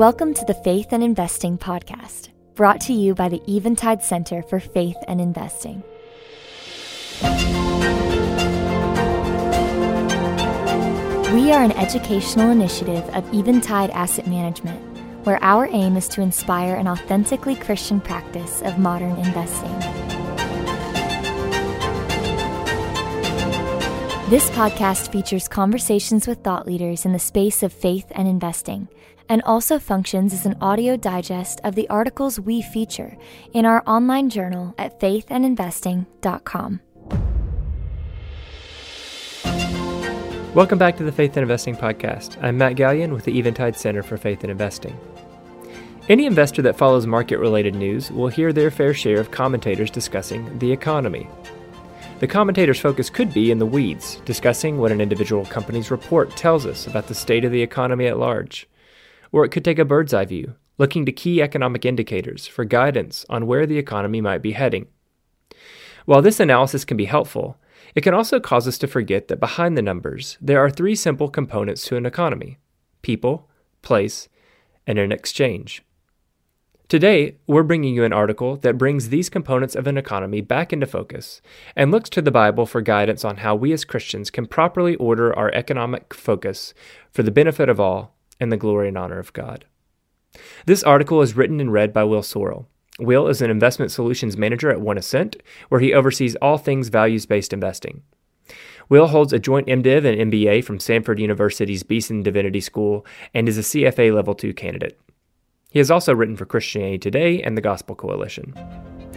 Welcome to the Faith and Investing Podcast, brought to you by the Eventide Center for Faith and Investing. We are an educational initiative of Eventide Asset Management, where our aim is to inspire an authentically Christian practice of modern investing. This podcast features conversations with thought leaders in the space of faith and investing, and also functions as an audio digest of the articles we feature in our online journal at faithandinvesting.com. Welcome back to the Faith and Investing Podcast. I'm Matt Galyon with the Eventide Center for Faith and Investing. Any investor that follows market related news will hear their fair share of commentators discussing the economy. The commentator's focus could be in the weeds, discussing what an individual company's report tells us about the state of the economy at large. Or it could take a bird's eye view, looking to key economic indicators for guidance on where the economy might be heading. While this analysis can be helpful, it can also cause us to forget that behind the numbers, there are three simple components to an economy people, place, and an exchange. Today, we're bringing you an article that brings these components of an economy back into focus and looks to the Bible for guidance on how we as Christians can properly order our economic focus for the benefit of all and the glory and honor of God. This article is written and read by Will Sorrell. Will is an investment solutions manager at OneAscent, where he oversees all things values based investing. Will holds a joint MDiv and MBA from Samford University's Beeson Divinity School and is a CFA Level 2 candidate. He has also written for Christianity Today and the Gospel Coalition.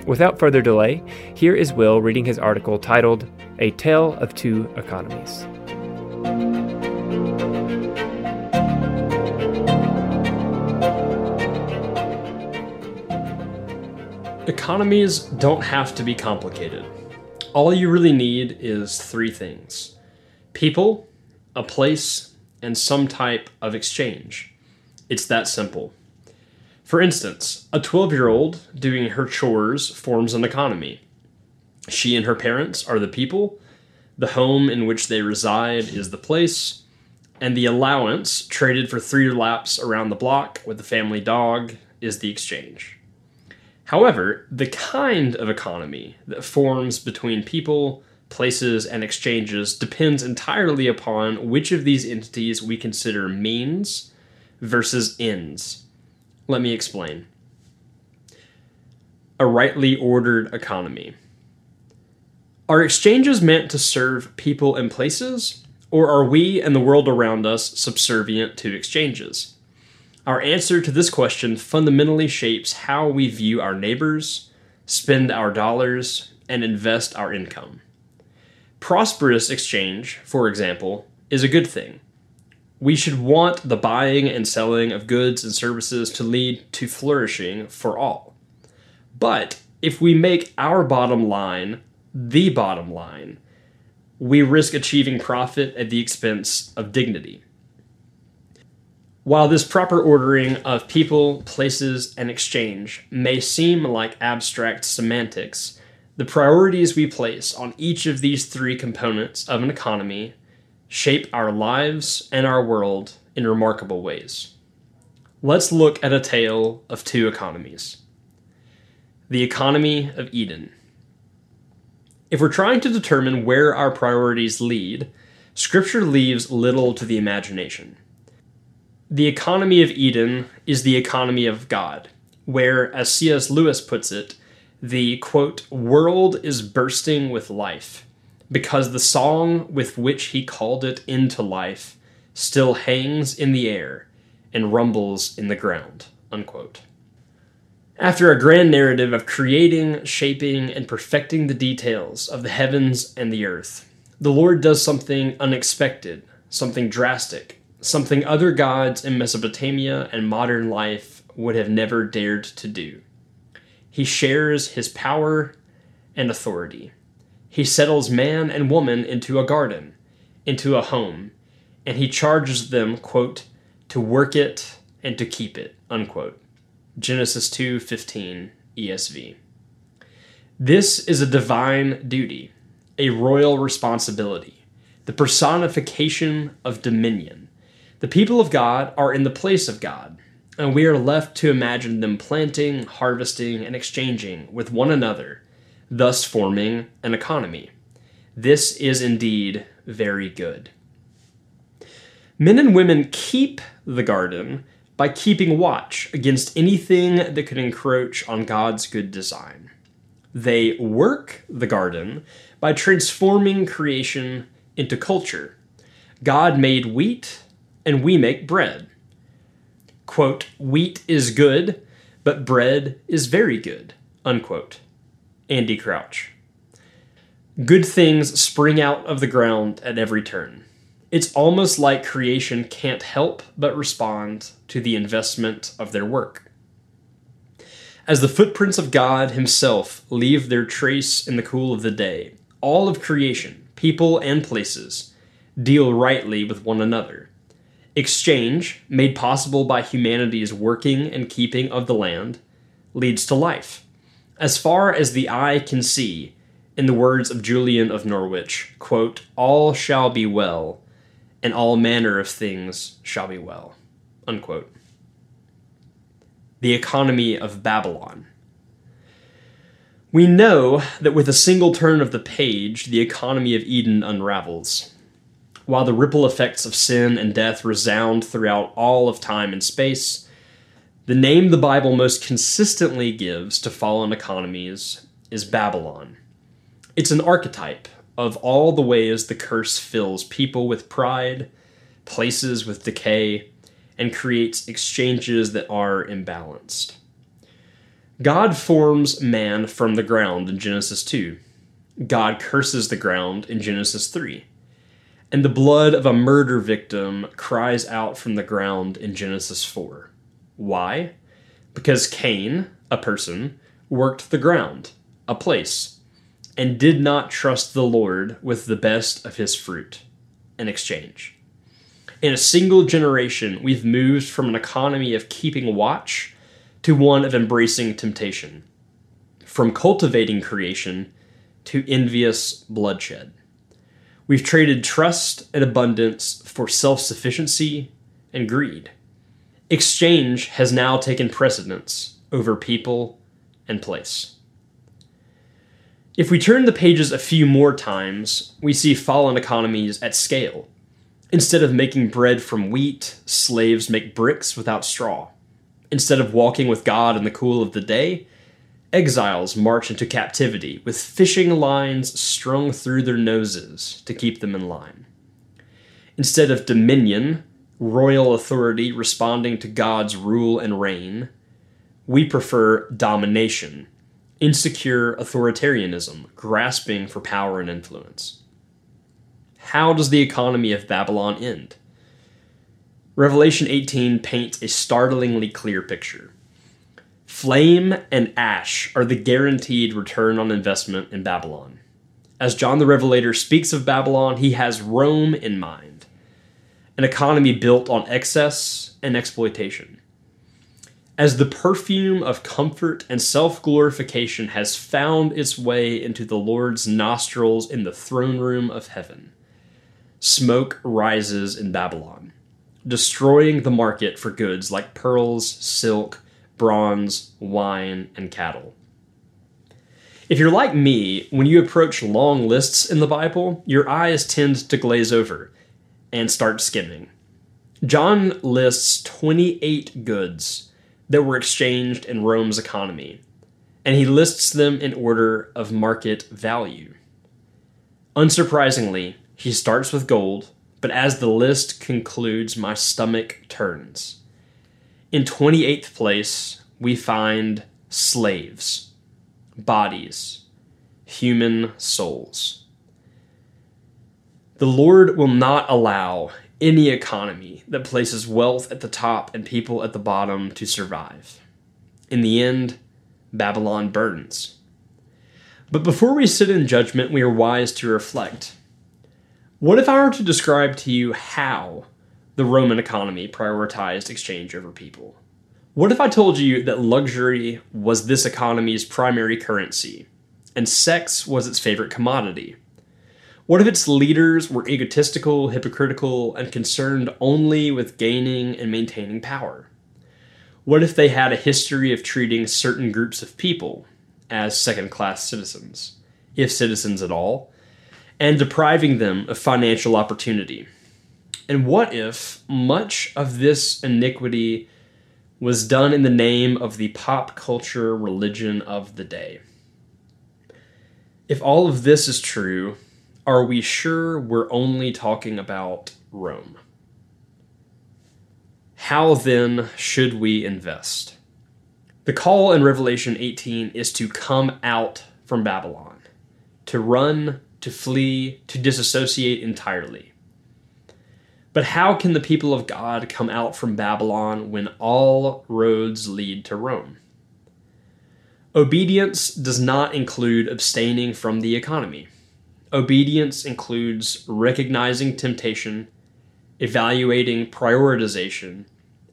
Without further delay, here is Will reading his article titled A Tale of Two Economies. Economies don't have to be complicated. All you really need is three things people, a place, and some type of exchange. It's that simple. For instance, a 12 year old doing her chores forms an economy. She and her parents are the people, the home in which they reside is the place, and the allowance traded for three laps around the block with the family dog is the exchange. However, the kind of economy that forms between people, places, and exchanges depends entirely upon which of these entities we consider means versus ends. Let me explain. A rightly ordered economy. Are exchanges meant to serve people and places, or are we and the world around us subservient to exchanges? Our answer to this question fundamentally shapes how we view our neighbors, spend our dollars, and invest our income. Prosperous exchange, for example, is a good thing we should want the buying and selling of goods and services to lead to flourishing for all. But if we make our bottom line the bottom line, we risk achieving profit at the expense of dignity. While this proper ordering of people, places, and exchange may seem like abstract semantics, the priorities we place on each of these three components of an economy shape our lives and our world in remarkable ways. Let's look at a tale of two economies. The economy of Eden. If we're trying to determine where our priorities lead, Scripture leaves little to the imagination. The economy of Eden is the economy of God, where, as C.S. Lewis puts it, the quote, world is bursting with life because the song with which he called it into life still hangs in the air and rumbles in the ground. Unquote. After a grand narrative of creating, shaping, and perfecting the details of the heavens and the earth, the Lord does something unexpected, something drastic, something other gods in Mesopotamia and modern life would have never dared to do. He shares his power and authority he settles man and woman into a garden, into a home, and he charges them, quote, to work it and to keep it, unquote. Genesis 2:15 ESV. This is a divine duty, a royal responsibility, the personification of dominion. The people of God are in the place of God, and we are left to imagine them planting, harvesting, and exchanging with one another, thus forming an economy. This is indeed very good. Men and women keep the garden by keeping watch against anything that could encroach on God's good design. They work the garden by transforming creation into culture. God made wheat, and we make bread. Quote, wheat is good, but bread is very good. Unquote. Andy Crouch. Good things spring out of the ground at every turn. It's almost like creation can't help but respond to the investment of their work. As the footprints of God Himself leave their trace in the cool of the day, all of creation, people and places, deal rightly with one another. Exchange, made possible by humanity's working and keeping of the land, leads to life. As far as the eye can see, in the words of Julian of Norwich, quote, all shall be well, and all manner of things shall be well. Unquote. The economy of Babylon. We know that with a single turn of the page, the economy of Eden unravels. While the ripple effects of sin and death resound throughout all of time and space, the name the Bible most consistently gives to fallen economies is Babylon. It's an archetype of all the ways the curse fills people with pride, places with decay, and creates exchanges that are imbalanced. God forms man from the ground in Genesis 2. God curses the ground in Genesis 3. And the blood of a murder victim cries out from the ground in Genesis 4. Why? Because Cain, a person, worked the ground, a place, and did not trust the Lord with the best of his fruit in exchange. In a single generation, we've moved from an economy of keeping watch to one of embracing temptation, from cultivating creation to envious bloodshed. We've traded trust and abundance for self sufficiency and greed. Exchange has now taken precedence over people and place. If we turn the pages a few more times, we see fallen economies at scale. Instead of making bread from wheat, slaves make bricks without straw. Instead of walking with God in the cool of the day, exiles march into captivity with fishing lines strung through their noses to keep them in line. Instead of dominion, royal authority responding to God's rule and reign, we prefer domination insecure authoritarianism, grasping for power and influence. How does the economy of Babylon end? Revelation 18 paints a startlingly clear picture. Flame and ash are the guaranteed return on investment in Babylon. As John the Revelator speaks of Babylon, he has Rome in mind, an economy built on excess and exploitation as the perfume of comfort and self glorification has found its way into the Lord's nostrils in the throne room of heaven. Smoke rises in Babylon, destroying the market for goods like pearls, silk, bronze, wine, and cattle. If you're like me, when you approach long lists in the Bible, your eyes tend to glaze over and start skimming. John lists 28 goods that were exchanged in Rome's economy, and he lists them in order of market value. Unsurprisingly, he starts with gold, but as the list concludes, my stomach turns. In 28th place, we find slaves, bodies, human souls. The Lord will not allow any economy that places wealth at the top and people at the bottom to survive. In the end, Babylon burns. But before we sit in judgment, we are wise to reflect. What if I were to describe to you how the Roman economy prioritized exchange over people? What if I told you that luxury was this economy's primary currency and sex was its favorite commodity? What if its leaders were egotistical, hypocritical, and concerned only with gaining and maintaining power? What if they had a history of treating certain groups of people as second class citizens, if citizens at all, and depriving them of financial opportunity? And what if much of this iniquity was done in the name of the pop culture religion of the day? If all of this is true, are we sure we're only talking about Rome? How then should we invest? The call in Revelation 18 is to come out from Babylon, to run, to flee, to disassociate entirely. But how can the people of God come out from Babylon when all roads lead to Rome? Obedience does not include abstaining from the economy. Obedience includes recognizing temptation, evaluating prioritization,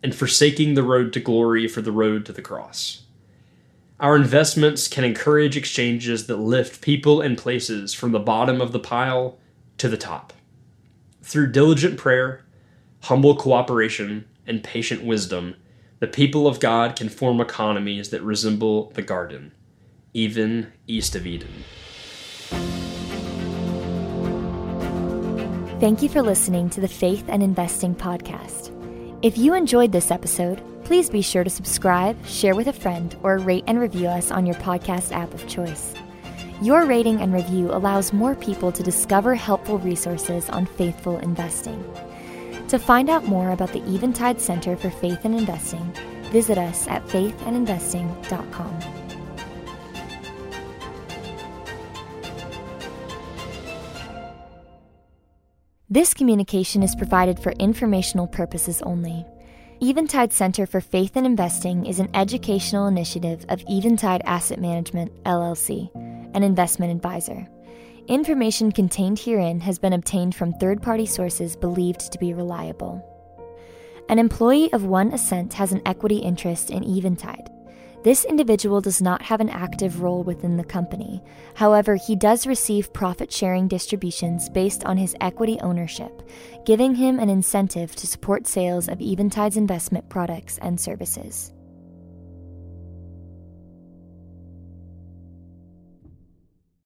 and forsaking the road to glory for the road to the cross. Our investments can encourage exchanges that lift people and places from the bottom of the pile to the top. Through diligent prayer, humble cooperation, and patient wisdom, the people of God can form economies that resemble the garden, even east of Eden. Thank you for listening to the Faith and Investing Podcast. If you enjoyed this episode, please be sure to subscribe, share with a friend, or rate and review us on your podcast app of choice. Your rating and review allows more people to discover helpful resources on faithful investing. To find out more about the Eventide Center for Faith and Investing, visit us at faithandinvesting.com. This communication is provided for informational purposes only. Eventide Center for Faith and Investing is an educational initiative of Eventide Asset Management, LLC, an investment advisor. Information contained herein has been obtained from third party sources believed to be reliable. An employee of OneAscent has an equity interest in Eventide. This individual does not have an active role within the company. However, he does receive profit sharing distributions based on his equity ownership, giving him an incentive to support sales of Eventide's investment products and services.